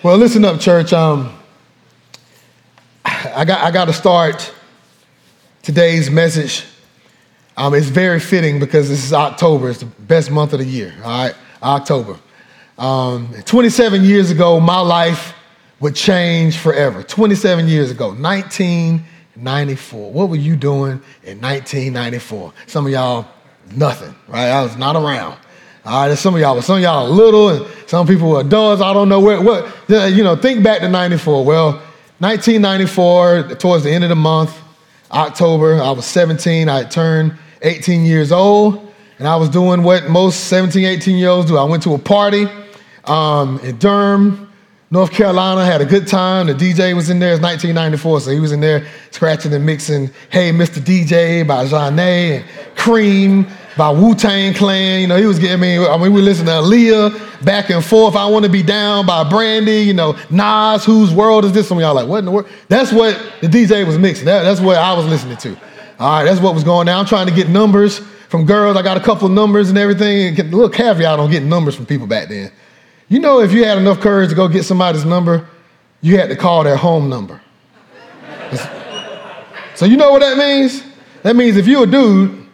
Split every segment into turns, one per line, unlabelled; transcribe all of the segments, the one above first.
Well, listen up, church. Um, I got I got to start today's message. Um, it's very fitting because this is October. It's the best month of the year. All right, October. Um, 27 years ago, my life would change forever. 27 years ago, 1994. What were you doing in 1994? Some of y'all, nothing. Right? I was not around. All right, some of y'all, some of y'all are little, and some people are adults. I don't know where, what, you know, think back to 94. Well, 1994, towards the end of the month, October, I was 17. I turned 18 years old, and I was doing what most 17, 18 year olds do. I went to a party um, in Durham, North Carolina, had a good time. The DJ was in there. It's 1994, so he was in there scratching and mixing Hey Mr. DJ by Zhané and Cream by Wu Tang Clan. You know, he was getting me. I mean, we listened to Aaliyah back and forth. I Want to Be Down by Brandy. You know, Nas, Whose World Is This? Some of y'all like, what in the world? That's what the DJ was mixing. That, that's what I was listening to. All right, that's what was going on. I'm trying to get numbers from girls. I got a couple numbers and everything. A little caveat on getting numbers from people back then. You know, if you had enough courage to go get somebody's number, you had to call their home number. so you know what that means? That means if you're a dude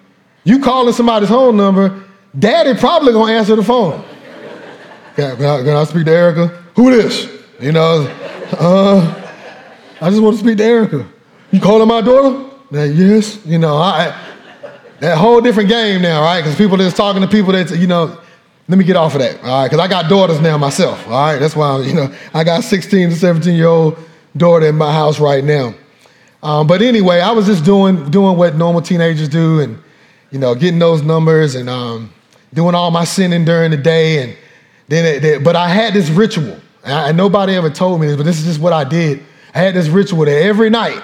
you calling somebody's home number, daddy probably gonna answer the phone. Can, I, can I speak to Erica? Who this? You know, uh, I just want to speak to Erica. You calling my daughter? yes. You know, I, that whole different game now, right? Because people just talking to people that, you know, let me get off of that, all right? Because I got daughters now myself, all right? That's why, you know, I got 16 to 17 year old daughter in my house right now. Um, but anyway, I was just doing doing what normal teenagers do, and you know, getting those numbers and um, doing all my sinning during the day. And then, it, it, but I had this ritual, and nobody ever told me this, but this is just what I did. I had this ritual that every night,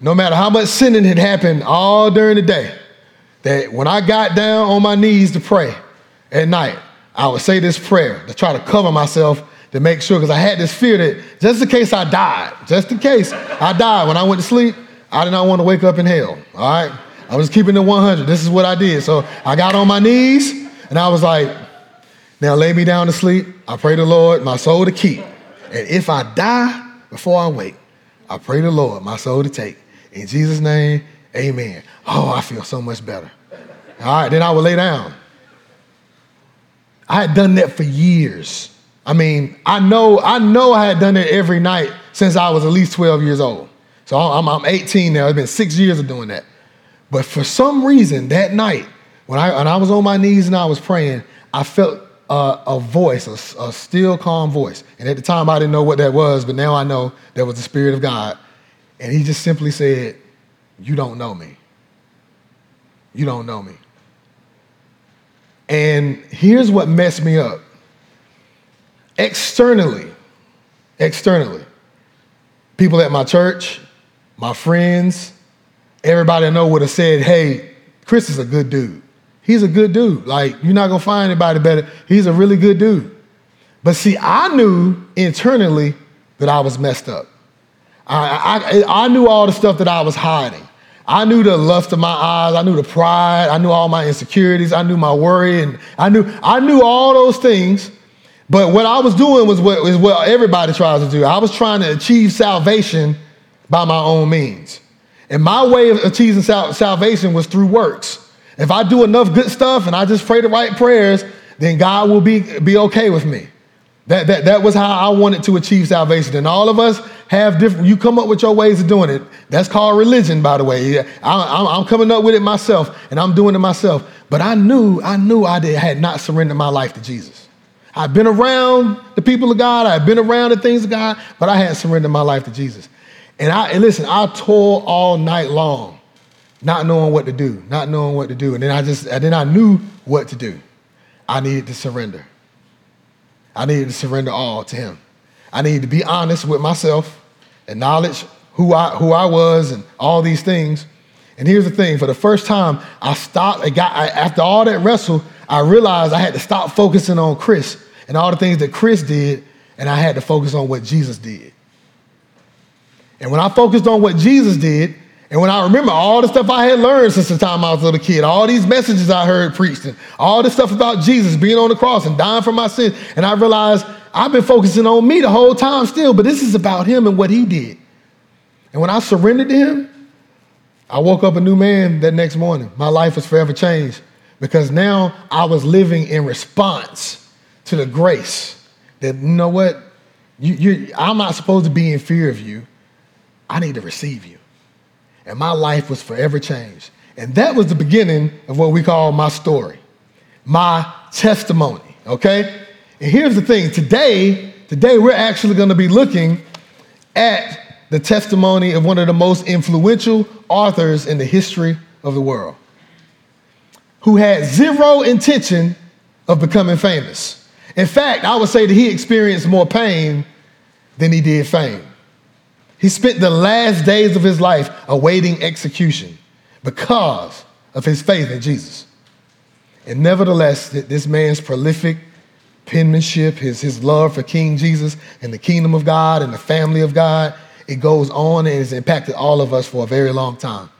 no matter how much sinning had happened all during the day, that when I got down on my knees to pray at night, I would say this prayer to try to cover myself to make sure, because I had this fear that just in case I died, just in case I died when I went to sleep, I did not want to wake up in hell. All right? I was keeping it 100. This is what I did. So I got on my knees and I was like, now lay me down to sleep. I pray the Lord my soul to keep. And if I die before I wake, I pray the Lord my soul to take. In Jesus' name, amen. Oh, I feel so much better. All right, then I would lay down. I had done that for years. I mean, I know, I know I had done it every night since I was at least 12 years old. So I'm, I'm 18 now. It's been six years of doing that. But for some reason, that night, when I, I was on my knees and I was praying, I felt a voice, a, a, still, calm voice. And at the time, I didn't know what that was, but now I know that was the Spirit of God. And He just simply said, You don't know me. You don't know me. And here's what messed me up externally, externally, people at my church, my friends, everybody I know would have said, hey, Chris is a good dude. He's a good dude. Like, you're not gonna find anybody better. He's a really good dude. But see, I knew internally that I was messed up. I, I, I knew all the stuff that I was hiding. I knew the lust of my eyes. I knew the pride. I knew all my insecurities. I knew my worry, and I knew I knew all those things. But what I was doing was what, was what everybody tries to do. I was trying to achieve salvation by my own means. And my way of achieving sal- salvation was through works. If I do enough good stuff and I just pray the right prayers, then God will be, be okay with me. That, that, that was how I wanted to achieve salvation. And all of us have different, you come up with your ways of doing it. That's called religion, by the way. I, am coming up with it myself and I'm doing it myself. But I knew, I knew I did, had not surrendered my life to Jesus. I've been around the people of God, I've been around the things of God, but I hadn't surrendered my life to Jesus. And I and listen, I toiled all night long, not knowing what to do, not knowing what to do. And then I just and then I knew what to do. I needed to surrender. I needed to surrender all to him. I needed to be honest with myself, acknowledge who I who I was and all these things. And here's the thing: for the first time, I stopped. I got I, after all that wrestle, I realized I had to stop focusing on Chris and all the things that Chris did, and I had to focus on what Jesus did. And when I focused on what Jesus did, and when I remember all the stuff I had learned since the time I was a little kid, all these messages I heard preached, and all this stuff about Jesus being on the cross and dying for my sins, and I realized I've been focusing on me the whole time still, but this is about him and what he did. And when I surrendered to him, I woke up a new man that next morning. My life was forever changed because now I was living in response to the grace that, you know what? You, I'm not supposed to be in fear of you. I need to receive you. And my life was forever changed. And that was the beginning of what we call my story, my testimony, okay? And here's the thing today, today we're actually going to be looking at the testimony of one of the most influential authors in the history of the world who had zero intention of becoming famous. In fact, I would say that he experienced more pain than he did fame. He spent the last days of his life awaiting execution because of his faith in Jesus. And nevertheless, this man's prolific penmanship, his, his love for King Jesus and the kingdom of God and the family of God, it goes on and has impacted all of us for a very long time.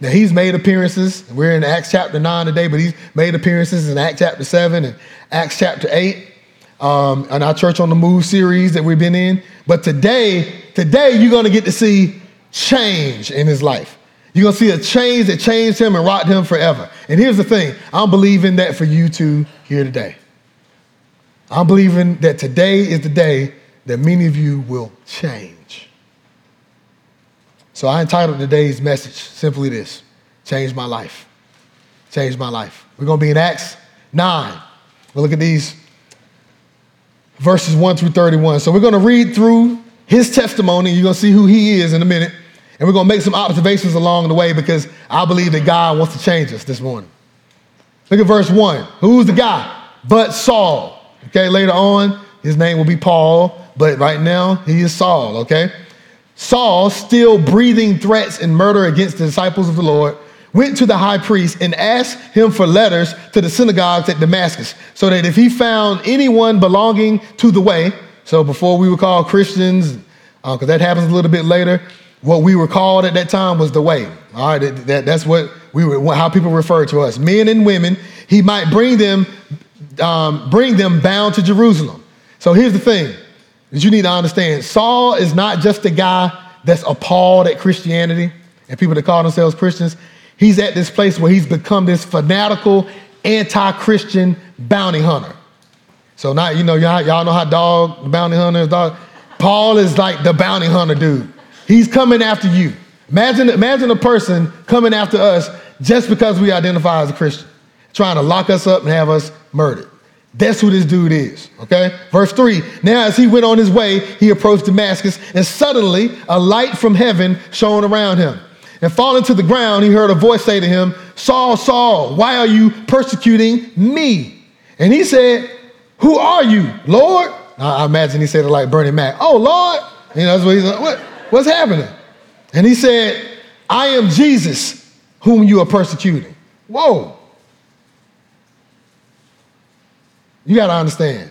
Now, he's made appearances. We're in Acts chapter 9 today, but he's made appearances in Acts chapter 7 and Acts chapter 8 um, our Church on the Move series that we've been in. But today, today you're to get to see change in his life. You're to see a change that changed him and rocked him forever. And here's the thing I'm believing that for you too here today. I'm believing that today is the day that many of you will change. So I entitled today's message simply this Change My Life. Change My Life. We're to be in Acts 9. We'll look at these verses 1 through 31. So we're going to read through his testimony. You're going to see who he is in a minute. And we're going to make some observations along the way because I believe that God wants to change us this morning. Look at verse 1. Who's the guy? But Saul. Okay, later on, his name will be Paul, but right now, he is Saul, okay? Saul, still breathing threats and murder against the disciples of the Lord, went to the high priest and asked him for letters to the synagogues at Damascus, so that if he found anyone belonging to the way, so before we were called Christians, because uh, that happens a little bit later, what we were called at that time was the way. All right, that, that, that's what we were, how people refer to us, men and women. He might bring them um, bring them bound to Jerusalem. So here's the thing that you need to understand Saul is not just a guy that's appalled at Christianity and people that call themselves Christians. He's at this place where he's become this fanatical, anti Christian bounty hunter. So now, you know, y'all, y'all know how dog, bounty hunter is dog. Paul is like the bounty hunter dude. He's coming after you. Imagine, imagine a person coming after us just because we identify as a Christian trying to lock us up and have us murdered. That's who this dude is, okay? Verse 3 Now, as he went on his way, he approached Damascus, and suddenly a light from heaven shone around him. And falling to the ground, he heard a voice say to him, Saul, Saul, why are you persecuting me? And he said, Who are you, Lord? I imagine he said it like Bernie Mac. Oh, Lord. You know, that's what he's like, what, what's happening? And he said, I am Jesus whom you are persecuting. Whoa. You got to understand,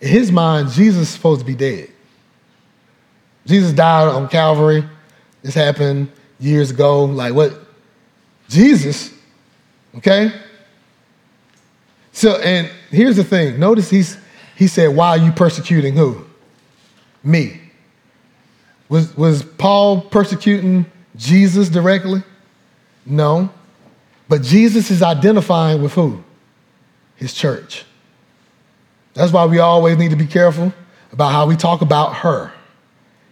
in his mind, Jesus is supposed to be dead. Jesus died on Calvary. This happened years ago. Like what? Jesus, okay? So, and here's the thing. Notice he's, he said, Why are you persecuting who? Me. Was, was Paul persecuting Jesus directly? No. But Jesus is identifying with who? His church. That's why we always need to be careful about how we talk about her,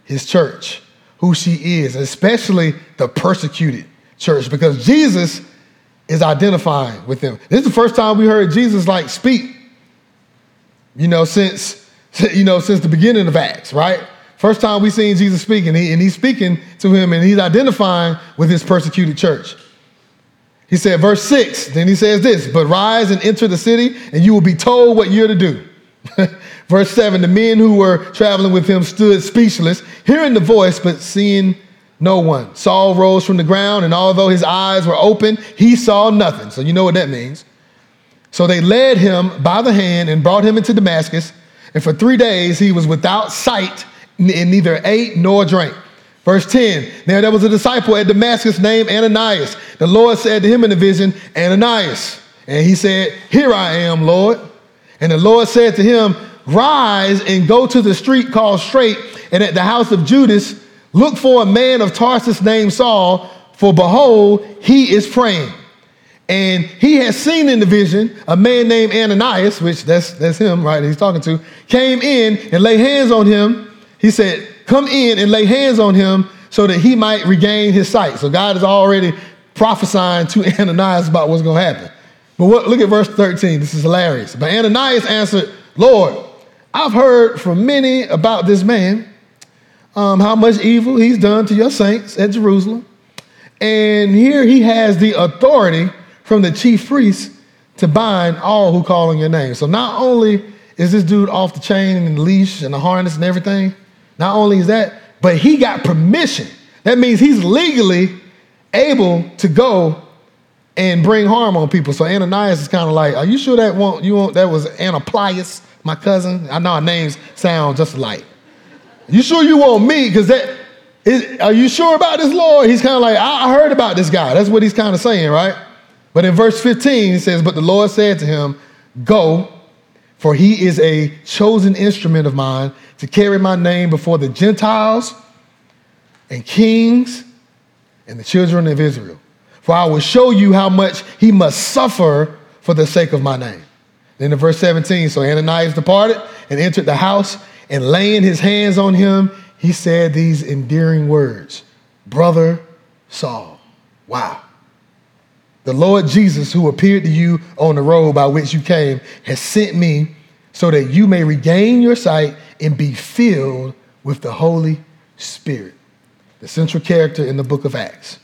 his church, who she is, especially the persecuted church, because Jesus is identifying with them. This is the first time we heard Jesus like speak, you know, since you know, since the beginning of Acts, right? First time we seen Jesus speaking, and, he, and he's speaking to him and he's identifying with his persecuted church. He said, verse 6, then he says this, but rise and enter the city, and you will be told what you're to do. Verse 7 The men who were traveling with him stood speechless, hearing the voice, but seeing no one. Saul rose from the ground, and although his eyes were open, he saw nothing. So you know what that means. So they led him by the hand and brought him into Damascus. And for three days he was without sight and neither ate nor drank. Verse 10 Now there was a disciple at Damascus named Ananias. The Lord said to him in a vision, Ananias. And he said, Here I am, Lord. And the Lord said to him, Rise and go to the street called Straight, and at the house of Judas, look for a man of Tarsus named Saul, for behold, he is praying. And he has seen in the vision a man named Ananias, which that's, that's him, right? He's talking to, came in and lay hands on him. He said, Come in and lay hands on him so that he might regain his sight. So God is already prophesying to Ananias about what's going to happen. But what, look at verse 13. This is hilarious. But Ananias answered, Lord, I've heard from many about this man, um, how much evil he's done to your saints at Jerusalem. And here he has the authority from the chief priest to bind all who call on your name. So not only is this dude off the chain and the leash and the harness and everything, not only is that, but he got permission. That means he's legally able to go and bring harm on people. So Ananias is kind of like, are you sure that won't you want that was Anaplius, my cousin? I know our names sound just alike. You sure you want me? Because that is, are you sure about this Lord? He's kind of like, I heard about this guy. That's what he's kind of saying, right? But in verse 15, he says, But the Lord said to him, Go, for he is a chosen instrument of mine to carry my name before the Gentiles and kings and the children of Israel. For I will show you how much he must suffer for the sake of my name. Then in verse 17, so Ananias departed and entered the house, and laying his hands on him, he said these endearing words Brother Saul. Wow. The Lord Jesus, who appeared to you on the road by which you came, has sent me so that you may regain your sight and be filled with the Holy Spirit, the central character in the book of Acts.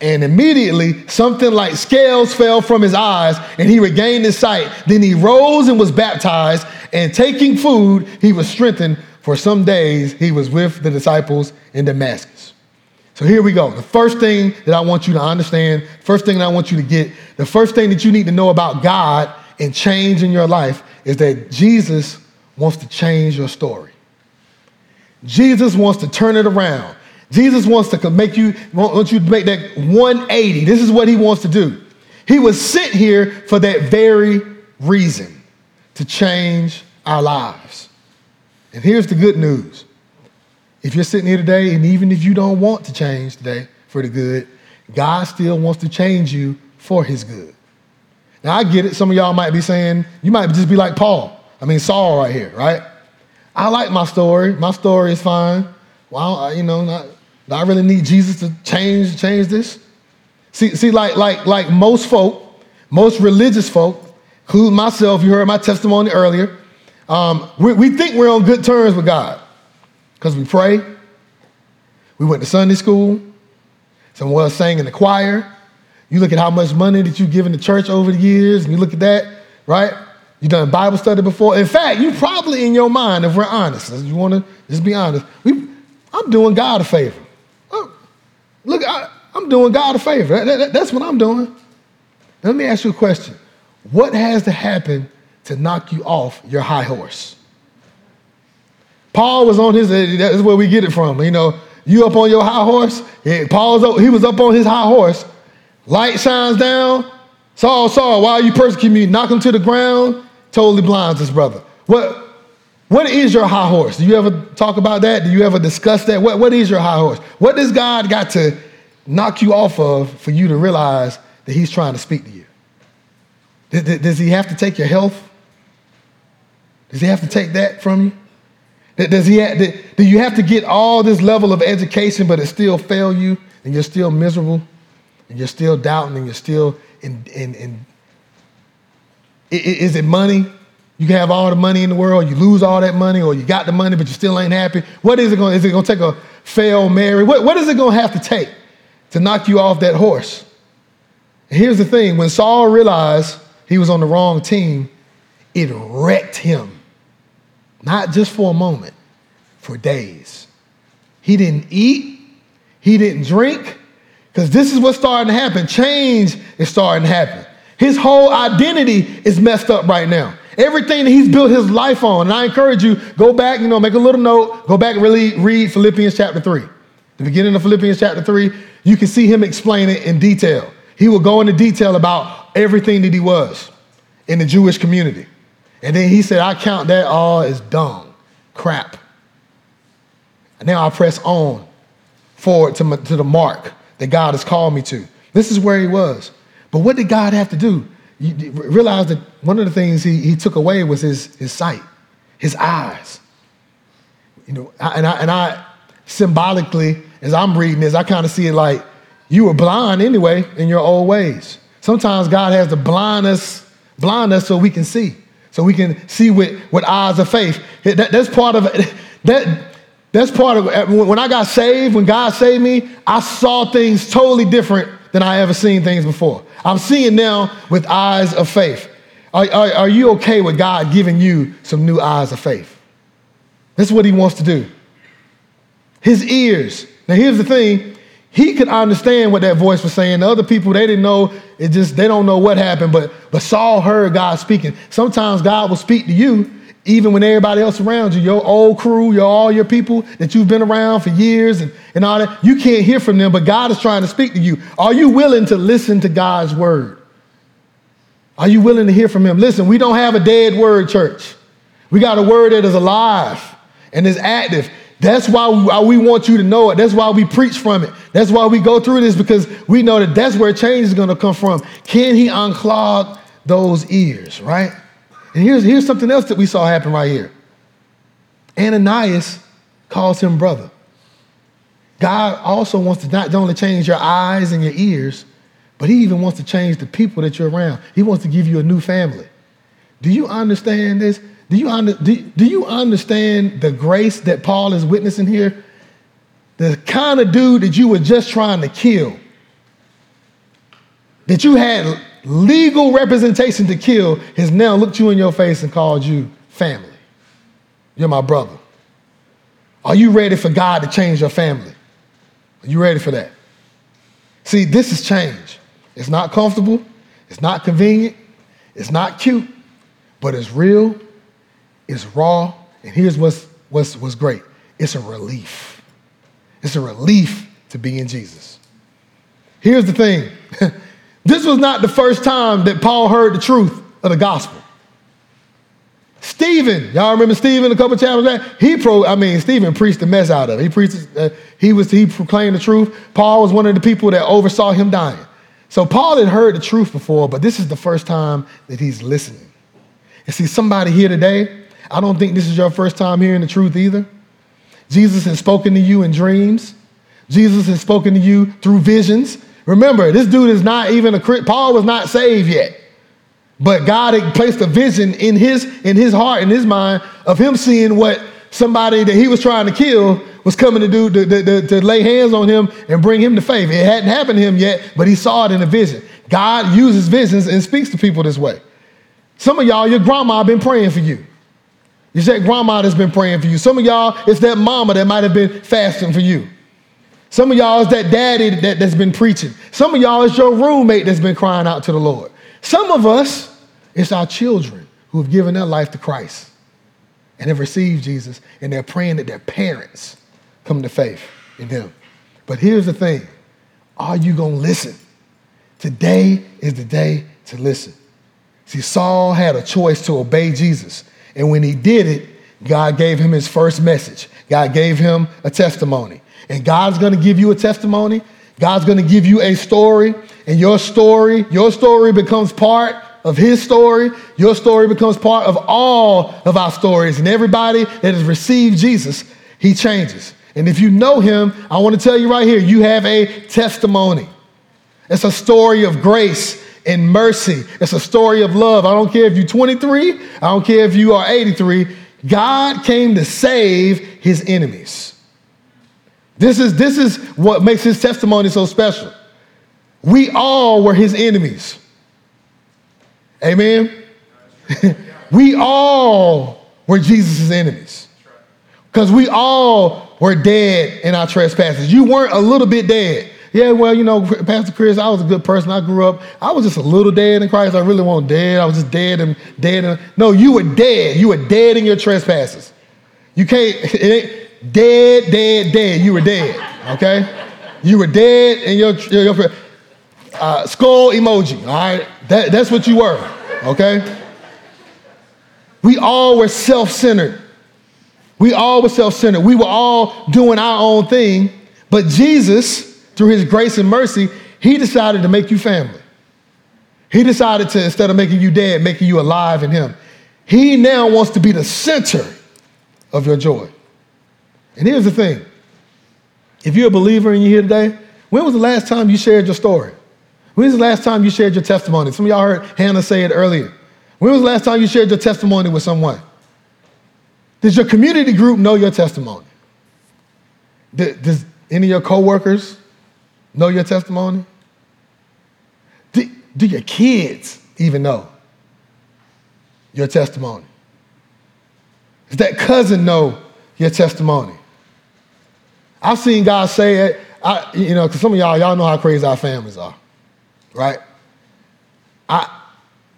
And immediately, something like scales fell from his eyes, and he regained his sight. Then he rose and was baptized, and taking food, he was strengthened. For some days, he was with the disciples in Damascus. So here we go. The first thing that I want you to understand, first thing that I want you to get, the first thing that you need to know about God and change in your life is that Jesus wants to change your story. Jesus wants to turn it around. Jesus wants to make you, want you to make that 180. This is what he wants to do. He was sent here for that very reason, to change our lives. And here's the good news if you're sitting here today, and even if you don't want to change today for the good, God still wants to change you for his good. Now, I get it. Some of y'all might be saying, you might just be like Paul. I mean, Saul right here, right? I like my story. My story is fine. Well, I, you know, not, I really need Jesus to change change this. See, see, like like like most folk, most religious folk, including myself. You heard my testimony earlier. Um, we, we think we're on good terms with God. Because we pray. We went to Sunday school. Someone sang in the choir. You look at how much money that you've given the church over the years, and you look at that, right? You've done Bible study before. In fact, you probably in your mind, if we're honest, if you want to just be honest, we, I'm doing God a favor. Look, I, am doing God a favor. That, that, that's what I'm doing. Now, let me ask you a question. What has to happen to knock you off your high horse? Paul was on his, that's where we get it from. You know, you up on your high horse. Paul's up, he was up on his high horse. Light shines down. Saul, Saul, why are you persecuting me? Knock him to the ground. Totally blinds his brother. What, what is your high horse? Do you ever talk about that? Do you ever discuss that? What, what is your high horse? What does God got to knock you off of for you to realize that he's trying to speak to you? Does he have to take your health? Does he have to take that from you? Does he have, do you have to get all this level of education, but it still fail you, and you're still miserable, and you're still doubting, and you're still in, in, in is it money? You can have all the money in the world, you lose all that money, or you got the money, but you still ain't happy. What is it going? Is it going to take a fail Mary? What, what is it going to have to take to knock you off that horse? And here's the thing: when Saul realized he was on the wrong team, it wrecked him not just for a moment, for days. He didn't eat, he didn't drink, because this is what's starting to happen. Change is starting to happen. His whole identity is messed up right now. Everything that he's built his life on. And I encourage you, go back, you know, make a little note, go back and really read Philippians chapter 3. The beginning of Philippians chapter 3, you can see him explain it in detail. He will go into detail about everything that he was in the Jewish community. And then he said, I count that all as dung, crap. And now I press on forward to, my, to the mark that God has called me to. This is where he was. But what did God have to do? You realize that one of the things he, he took away was his, his sight, his eyes. You know, and I, and I symbolically, as I'm reading this, I kind of see it like you were blind anyway in your old ways. Sometimes God has to blind us, blind us so we can see, so we can see with, with eyes of faith. That, that's part of that. That's part of when I got saved. When God saved me, I saw things totally different than I ever seen things before. I'm seeing now with eyes of faith. Are, are, are you okay with God giving you some new eyes of faith? That's what He wants to do. His ears. Now, here's the thing he could understand what that voice was saying. The other people, they didn't know. It just they don't know what happened. But but Saul heard God speaking. Sometimes God will speak to you even when everybody else around you, your old crew, your all your people that you've been around for years and, and all that, you can't hear from them, but God is trying to speak to you. Are you willing to listen to God's word? Are you willing to hear from him? Listen, we don't have a dead word, church. We got a word that is alive and is active. That's why we, why we want you to know it. That's why we preach from it. That's why we go through this because we know that that's where change is going to come from. Can he unclog those ears, right? And here's, here's something else that we saw happen right here. Ananias calls him brother. God also wants to not only change your eyes and your ears, but he even wants to change the people that you're around. He wants to give you a new family. Do you understand this? Do you, under, do, do you understand the grace that Paul is witnessing here? The kind of dude that you were just trying to kill, that you had legal representation to kill, has now looked you in your face and called you family. You're my brother. Are you ready for God to change your family? Are you ready for that? See, this is change. It's not comfortable, it's not convenient, it's not cute, but it's real it's raw, and here's what's, what's, what's great it's a relief. It's a relief to be in Jesus. Here's the thing this was not the first time that Paul heard the truth of the gospel. Stephen, y'all remember Stephen a couple chapters back? He pro, I mean, Stephen preached the mess out of it. He preached, uh, he was, he proclaimed the truth. Paul was one of the people that oversaw him dying. So Paul had heard the truth before, but this is the first time that he's listening. And see, somebody here today, I don't think this is your first time hearing the truth either. Jesus has spoken to you in dreams. Jesus has spoken to you through visions. Remember, this dude is not even a Paul was not saved yet. But God had placed a vision in his in his heart in his mind of him seeing what somebody that he was trying to kill was coming to do to, to, to lay hands on him and bring him to faith. It hadn't happened to him yet, but he saw it in a vision. God uses visions and speaks to people this way. Some of y'all, your grandma been praying for you. You said grandma that's been praying for you. Some of y'all, it's that mama that might have been fasting for you. Some of y'all, is that daddy that, that's been preaching. Some of y'all, is your roommate that's been crying out to the Lord. Some of us, it's our children who have given their life to Christ and have received Jesus, and they're praying that their parents come to faith in Him. But here's the thing are you going to listen? Today is the day to listen. See, Saul had a choice to obey Jesus and when he did it, God gave him his first message. God gave him a testimony. And God's going to give you a testimony. God's going to give you a story. And your story, your story becomes part of his story. Your story becomes part of all of our stories. And everybody that has received Jesus, he changes. And if you know him, I want to tell you right here, you have a testimony. It's a story of grace and mercy. It's a story of love. I don't care if you're 23, I don't care if you are 83. God came to save his enemies. This is, this is what makes his testimony so special. We all were his enemies. Amen? we all were Jesus' enemies. Because we all were dead in our trespasses. You weren't a little bit dead. Yeah, well, you know, Pastor Chris, I was a good person. I grew up. I was just a little dead in Christ. I really wasn't dead. I was just dead and dead. And, no, you were dead. You were dead in your trespasses. You can't, dead, dead, dead. You were dead, okay? You were dead in your, your, your uh, skull emoji, all right? That, that's what you were, okay? We all were self centered. We all were self centered. We were all doing our own thing. But Jesus, through his grace and mercy, he decided to make you family. He decided to, instead of making you dead, making you alive in him. He now wants to be the center of your joy. And here's the thing if you're a believer and you're here today, when was the last time you shared your story? When was the last time you shared your testimony? Some of y'all heard Hannah say it earlier. When was the last time you shared your testimony with someone? Does your community group know your testimony? Does any of your coworkers know your testimony? Do, your kids even know your testimony? Does that cousin know your testimony? I've seen God say it, I, you know, because some of y'all, y'all know how crazy our families are, right? I,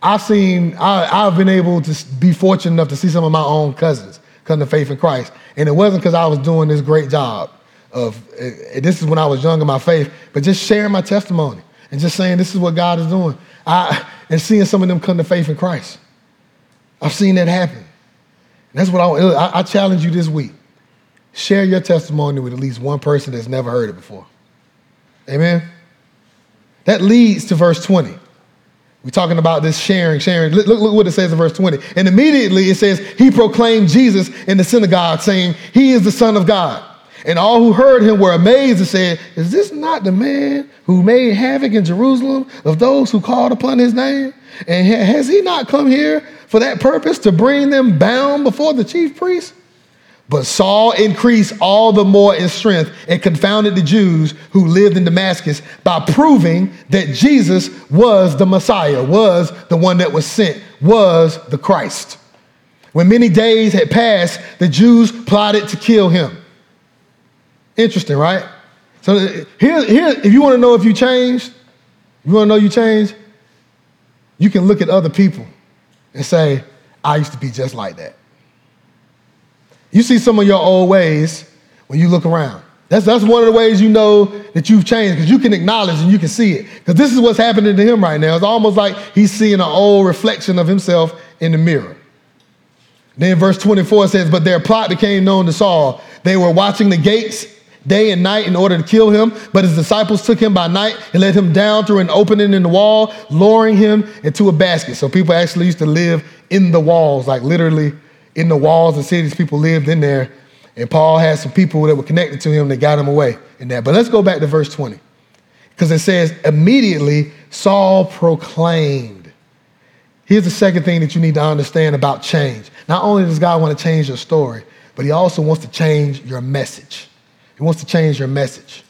I've seen, I, I've been able to be fortunate enough to see some of my own cousins come to faith in Christ. And it wasn't because I was doing this great job of, uh, this is when I was young in my faith, but just sharing my testimony and just saying this is what God is doing. I, and seeing some of them come to faith in Christ. I've seen that happen. And that's what I, I, I challenge you this week. Share your testimony with at least one person that's never heard it before. Amen? That leads to verse 20. We're talking about this sharing, sharing. Look, look, what it says in verse 20. And immediately it says, He proclaimed Jesus in the synagogue, saying, He is the Son of God. And all who heard him were amazed and said, Is this not the man who made havoc in Jerusalem of those who called upon his name? And has he not come here for that purpose to bring them bound before the chief priests? But Saul increased all the more in strength and confounded the Jews who lived in Damascus by proving that Jesus was the Messiah, was the one that was sent, was the Christ. When many days had passed, the Jews plotted to kill him. Interesting, right? So here, here if you want to know if you changed, you want to know you changed, you can look at other people and say, I used to be just like that. You see some of your old ways when you look around. That's, that's one of the ways you know that you've changed because you can acknowledge and you can see it. Because this is what's happening to him right now. It's almost like he's seeing an old reflection of himself in the mirror. Then verse 24 says, But their plot became known to Saul. They were watching the gates day and night in order to kill him. But his disciples took him by night and let him down through an opening in the wall, lowering him into a basket. So people actually used to live in the walls, like literally in the walls of cities, people lived in there. And Paul had some people that were connected to him that got him away in that. But let's go back to verse 20. Because it says, immediately Saul proclaimed. Here's the second thing that you need to understand about change. Not only does God want to change your story, but he also wants to change your message. He wants to change your message.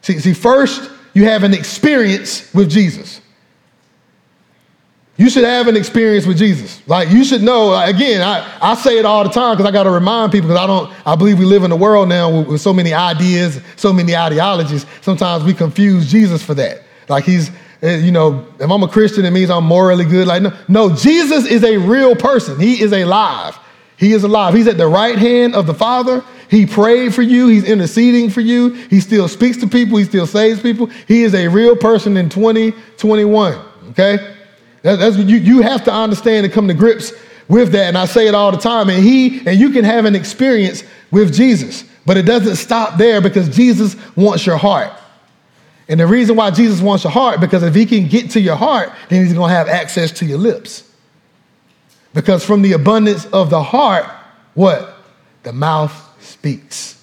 See, see first, you have an experience with Jesus. You should have an experience with Jesus. Like you should know, again, I, I say it all the time because I got to remind people because I don't, I believe we live in a world now with, with, so many ideas, so many ideologies. Sometimes we confuse Jesus for that. Like he's, eh, you know, if I'm a Christian, it means I'm morally good. Like, no, no, Jesus is a real person. He is alive. He is alive. He's at the right hand of the Father. He prayed for you. He's interceding for you. He still speaks to people. He still saves people. He is a real person in 2021. Okay? That, that's you, you have to understand and come to grips with that. And I say it all the time. And he and you can have an experience with Jesus, but it doesn't stop there because Jesus wants your heart. And the reason why Jesus wants your heart, because if he can get to your heart, then he's to have access to your lips. Because from the abundance of the heart, what? The mouth speaks.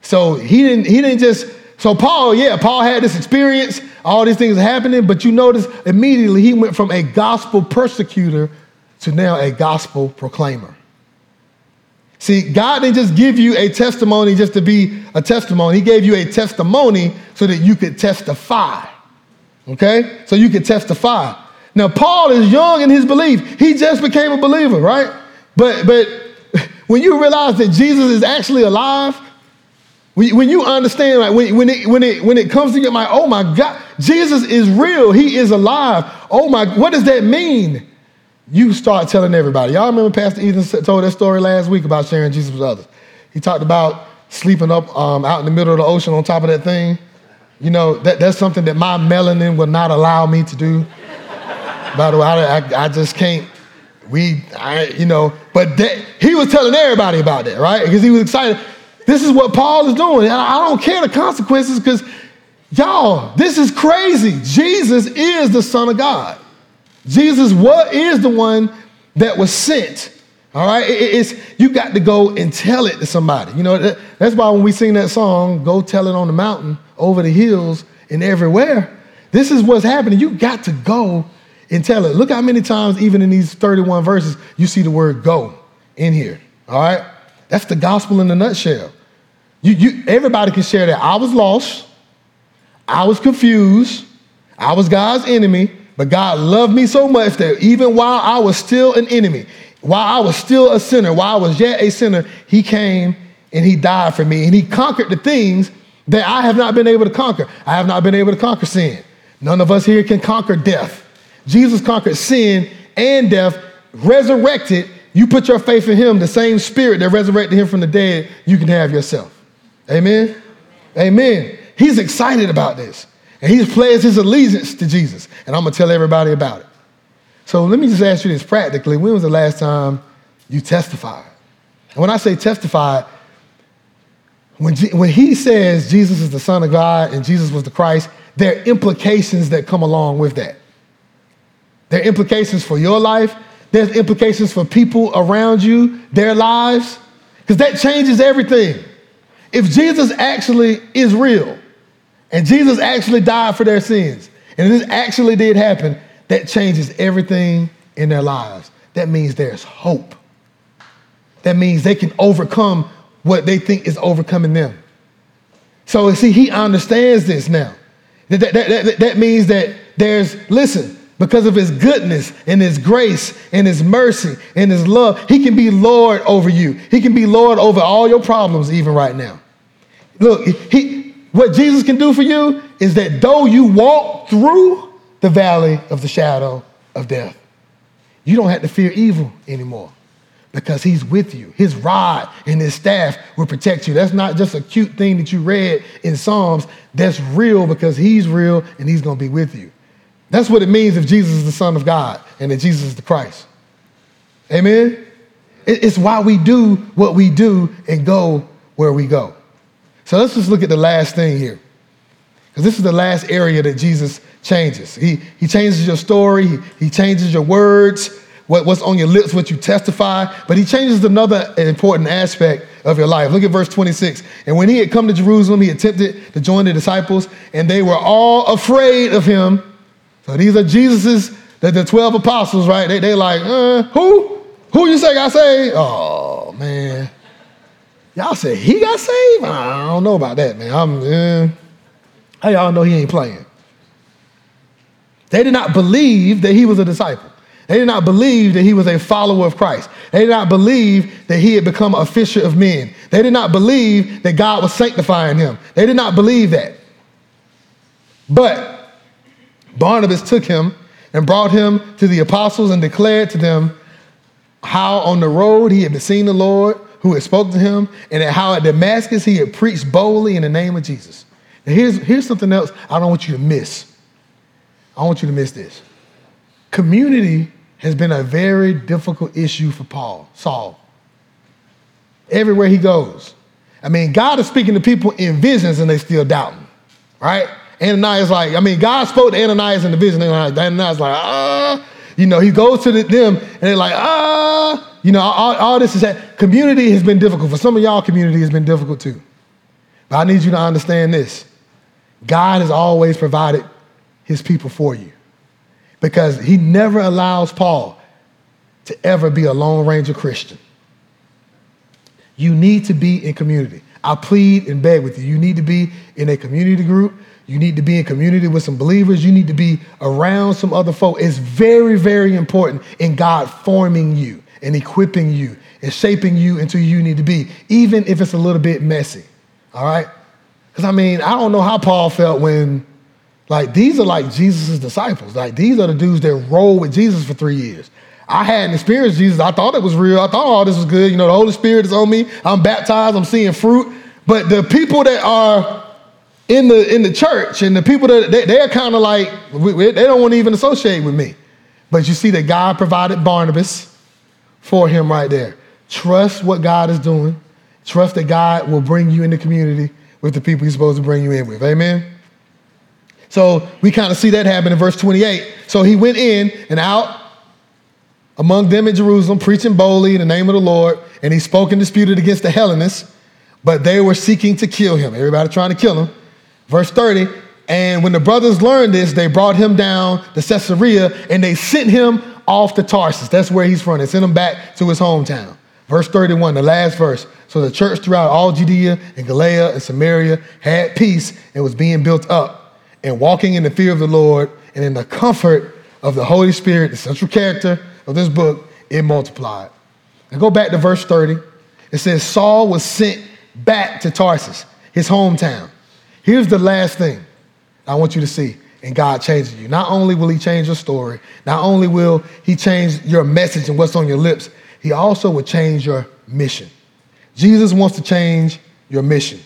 So he didn't, he didn't just so Paul, yeah, Paul had this experience, all these things happening, but you notice immediately he went from a gospel persecutor to now a gospel proclaimer. See, God didn't just give you a testimony just to be a testimony. He gave you a testimony so that you could testify. Okay? So you could testify. Now, Paul is young in his belief. He just became a believer, right? But but when you realize that Jesus is actually alive, when you understand, like when, when, it, when, it, when it comes to you, like, oh my God, Jesus is real. He is alive. Oh my, what does that mean? You start telling everybody. Y'all remember Pastor Ethan told that story last week about sharing Jesus with others. He talked about sleeping up um, out in the middle of the ocean on top of that thing. You know, that, that's something that my melanin will not allow me to do. By the way, I, I, I just can't We, I, you know, but that, he was telling everybody about that, right? Because he was excited. This is what Paul is doing. I don't care the consequences because, y'all, this is crazy. Jesus is the Son of God. Jesus what is the one that was sent. All right, it, it's you got to go and tell it to somebody. You know that, that's why when we sing that song, "Go tell it on the mountain, over the hills, and everywhere." This is what's happening. You got to go and tell it. Look how many times, even in these 31 verses, you see the word go in here. All right? That's the gospel in a nutshell. You, you, everybody can share that. I was lost. I was confused. I was God's enemy, but God loved me so much that even while I was still an enemy, while I was still a sinner, while I was yet a sinner, He came and He died for me. And He conquered the things that I have not been able to conquer. I have not been able to conquer sin. None of us here can conquer death. Jesus conquered sin and death, resurrected. You put your faith in him, the same spirit that resurrected him from the dead, you can have yourself. Amen? Amen. He's excited about this. And he's pledged his allegiance to Jesus. And I'm going to tell everybody about it. So let me just ask you this practically. When was the last time you testified? And when I say testified, when, when he says Jesus is the Son of God and Jesus was the Christ, there are implications that come along with that. There are implications for your life, there's implications for people around you, their lives, because that changes everything. If Jesus actually is real and Jesus actually died for their sins, and this actually did happen, that changes everything in their lives. That means there's hope. That means they can overcome what they think is overcoming them. So, see, he understands this now. That, that, that, that means that there's, listen, because of his goodness and his grace and his mercy and his love, he can be Lord over you. He can be Lord over all your problems, even right now. Look, he, what Jesus can do for you is that though you walk through the valley of the shadow of death, you don't have to fear evil anymore because he's with you. His rod and his staff will protect you. That's not just a cute thing that you read in Psalms. That's real because he's real and he's going to be with you. That's what it means if Jesus is the Son of God and that Jesus is the Christ. Amen? It's why we do what we do and go where we go. So let's just look at the last thing here. Because this is the last area that Jesus changes. He, he changes your story, he, he changes your words, what, what's on your lips, what you testify, but he changes another important aspect of your life. Look at verse 26. And when he had come to Jerusalem, he attempted to join the disciples, and they were all afraid of him. So these are Jesus's, the, the 12 apostles, right? They, they like, uh, who? Who you say got saved? Oh, man. Y'all say he got saved? I don't know about that, man. I'm, uh, how y'all know he ain't playing? They did not believe that he was a disciple. They did not believe that he was a follower of Christ. They did not believe that he had become a fisher of men. They did not believe that God was sanctifying him. They did not believe that. But Barnabas took him and brought him to the apostles and declared to them how on the road he had seen the Lord who had spoken to him, and how at Damascus he had preached boldly in the name of Jesus. Now here's, here's something else I don't want you to miss. I want you to miss this. Community has been a very difficult issue for Paul, Saul. Everywhere he goes. I mean, God is speaking to people in visions and they still doubting, right? Ananias like, I mean, God spoke to Ananias in the vision, and Ananias like, ah, you know, he goes to the, them and they're like, ah, you know, all, all this is that. Community has been difficult. For some of y'all, community has been difficult too. But I need you to understand this. God has always provided his people for you because he never allows Paul to ever be a Lone Ranger Christian. You need to be in community. I plead and beg with you. You need to be in a community group. You need to be in community with some believers. You need to be around some other folk. It's very, very important in God forming you and equipping you and shaping you into you need to be, even if it's a little bit messy. All right? Because I mean, I don't know how Paul felt when like these are like Jesus' disciples. Like these are the dudes that rolled with Jesus for three years. I hadn't experienced Jesus. I thought it was real. I thought all this was good. You know, the Holy Spirit is on me. I'm baptized. I'm seeing fruit. But the people that are in the in the church and the people that they, they're kind of like they don't want to even associate with me. But you see that God provided Barnabas, for him right there. Trust what God is doing. Trust that God will bring you in the community with the people he's supposed to bring you in with. Amen? So we kind of see that happen in verse 28. So he went in and out among them in Jerusalem, preaching boldly in the name of the Lord, and he spoke and disputed against the Hellenists, but they were seeking to kill him. Everybody trying to kill him. Verse 30, and when the brothers learned this, they brought him down to Caesarea and they sent him off to Tarsus. That's where he's from. They sent him back to his hometown. Verse 31, the last verse. So the church throughout all Judea and Galilee and Samaria had peace and was being built up and walking in the fear of the Lord and in the comfort of the Holy Spirit, the central character of this book, it multiplied. Now go back to verse 30. It says Saul was sent back to Tarsus, his hometown. Here's the last thing I want you to see. And God changes you. Not only will He change your story, not only will He change your message and what's on your lips, He also will change your mission. Jesus wants to change your mission.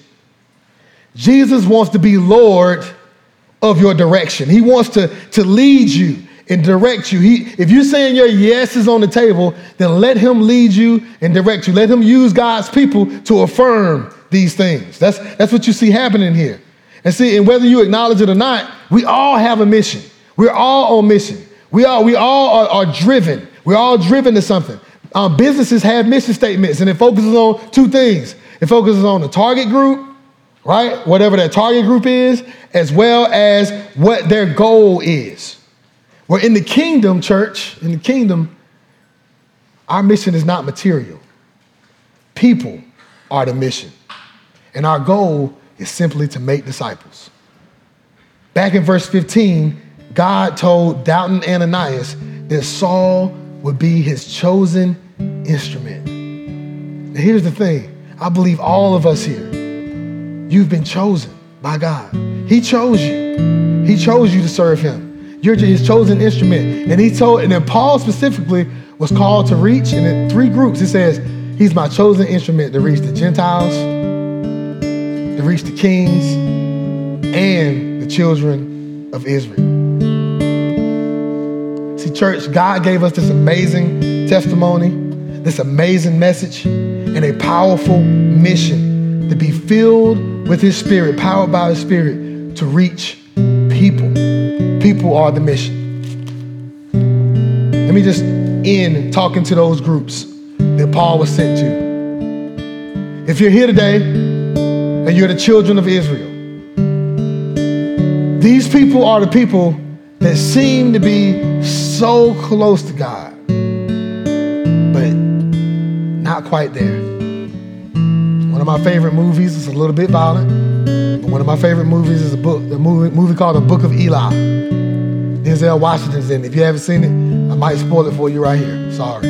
Jesus wants to be Lord of your direction. He wants to, to lead you and direct you. He, if you're saying your yes is on the table, then let Him lead you and direct you. Let Him use God's people to affirm these things. That's, that's what you see happening here. And see, and whether you acknowledge it or not, we all have a mission. We're all on mission. We all, we all are, are driven. We're all driven to something. Um, businesses have mission statements, and it focuses on two things. It focuses on the target group, right? Whatever that target group is, as well as what their goal is. Well, in the kingdom, church, in the kingdom, our mission is not material. People are the mission. And our goal is simply to make disciples. Back in verse 15, God told Doubting Ananias that Saul would be his chosen instrument. Now, here's the thing I believe all of us here, you've been chosen by God. He chose you, He chose you to serve Him. You're his chosen instrument. And he told, and then Paul specifically was called to reach, in three groups, he says, He's my chosen instrument to reach the Gentiles, to reach the kings and the children of Israel. See, church, God gave us this amazing testimony, this amazing message, and a powerful mission to be filled with His Spirit, powered by His Spirit, to reach people. People are the mission. Let me just end talking to those groups that Paul was sent to. If you're here today and you're the children of Israel. These people are the people that seem to be so close to God, but not quite there. One of my favorite movies is a little bit violent, but one of my favorite movies is a book, a movie, movie called The Book of Eli. Denzel Washington's in it. If you haven't seen it, I might spoil it for you right here. Sorry.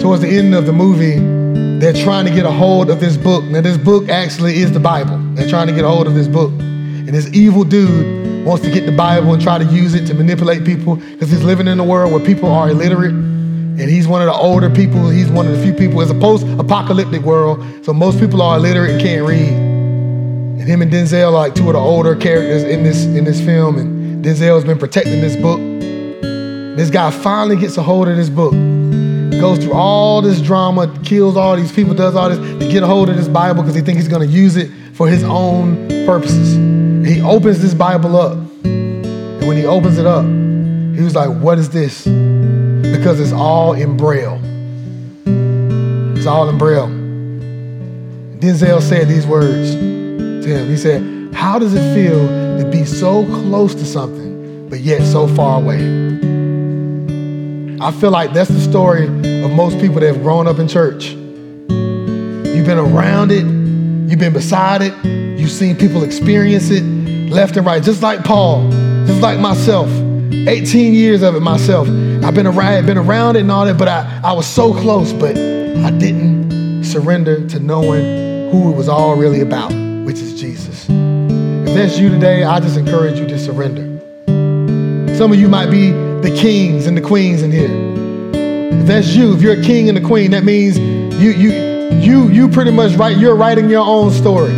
Towards the end of the movie, they're trying to get a hold of this book. Now, this book actually is the Bible. They're trying to get a hold of this book. And this evil dude wants to get the Bible and try to use it to manipulate people because he's living in a world where people are illiterate. And he's one of the older people. He's one of the few people. It's a post apocalyptic world. So most people are illiterate and can't read. And him and Denzel are like two of the older characters in this, in this film. And Denzel has been protecting this book. This guy finally gets a hold of this book goes through all this drama, kills all these people, does all this to get a hold of this Bible because he thinks he's going to use it for his own purposes. He opens this Bible up. And when he opens it up, he was like, What is this? Because it's all in Braille. It's all in Braille. Denzel said these words to him. He said, How does it feel to be so close to something, but yet so far away? I feel like that's the story of most people that have grown up in church. You've been around it, you've been beside it, you've seen people experience it left and right, just like Paul, just like myself. 18 years of it myself. I've been around, been around it and all that, but I, I was so close, but I didn't surrender to knowing who it was all really about, which is Jesus. If that's you today, I just encourage you to surrender. Some of you might be the kings and the queens in here. If that's you, if you're a king and a queen, that means you you you you pretty much write you're writing your own story.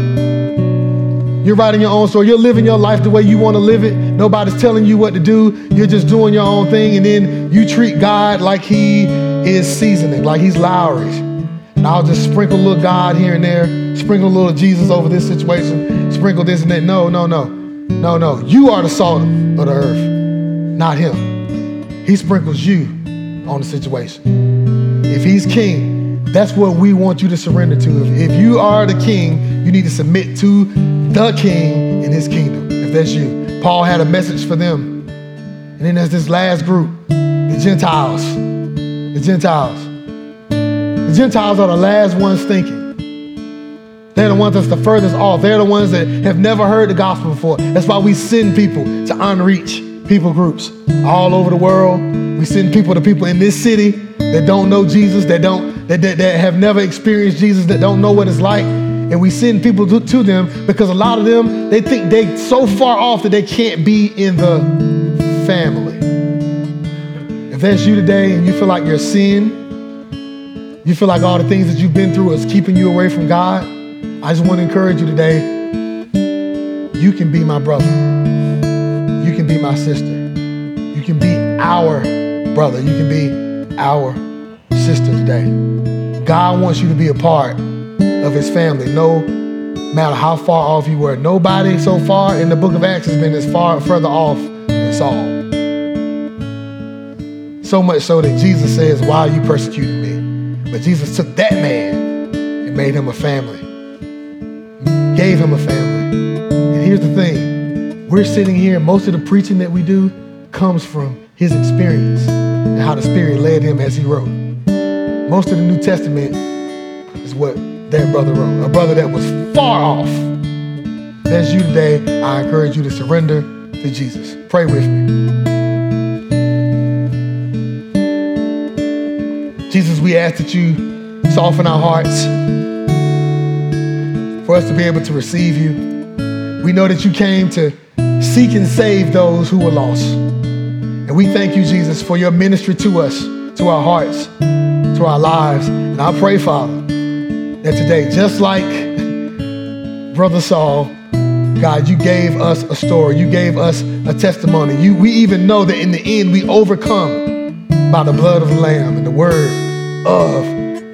You're writing your own story. You're living your life the way you want to live it. Nobody's telling you what to do. You're just doing your own thing. And then you treat God like He is seasoning, like He's Lawry's. And I'll just sprinkle a little God here and there, sprinkle a little Jesus over this situation, sprinkle this and that. No, no, no. No, no. You are the salt of the earth, not Him. He sprinkles you on the situation. If He's king, that's what we want you to surrender to. If, if you are the king, you need to submit to the king in his kingdom. If that's you. Paul had a message for them. And then there's this last group, the Gentiles. The Gentiles. The Gentiles are the last ones thinking. They're the ones that's the furthest off. They're the ones that have never heard the gospel before. That's why we send people to unreach people groups all over the world. We send people to people in this city that don't know Jesus, that don't that, that, that have never experienced Jesus, that don't know what it's like. And we send people to, to them because a lot of them they think they so far off that they can't be in the family. If that's you today and you feel like you're sin, you feel like all the things that you've been through is keeping you away from God, I just want to encourage you today. You can be my brother. Can be my sister. You can be our brother. You can be our sister today. God wants you to be a part of his family, no matter how far off you were. Nobody so far in the book of Acts has been as far further off than Saul. So much so that Jesus says, Why are you persecuting me? But Jesus took that man and made him a family, gave him a family. And here's the thing we're sitting here, most of the preaching that we do comes from his experience and how the Spirit led him as he wrote. Most of the New Testament is what that brother wrote, a brother that was far off. That's you today. I encourage you to surrender to Jesus. Pray with me. Jesus, we ask that you soften our hearts for us to be able to receive you. We know that you came to seek and save those who were lost. And we thank you, Jesus, for your ministry to us, to our hearts to our lives. And I pray, Father, that today, just like Brother Saul, God, you gave us a story. You gave us a testimony. You, we even know that in the end, we overcome by the blood of the Lamb and the word of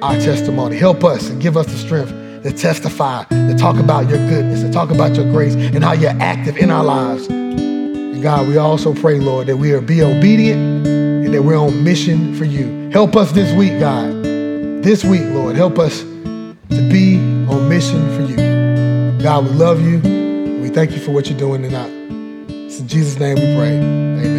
our testimony. Help us and give us the strength to testify, to talk about your goodness, to talk about your grace and how you're active in our lives. And God, we also pray, Lord, that we are be obedient and that we're on mission for you. Help us this week, God. This week, Lord, help us to be on mission for you. God, we love you. We thank you for what you're doing tonight. It's in Jesus' name we pray. Amen.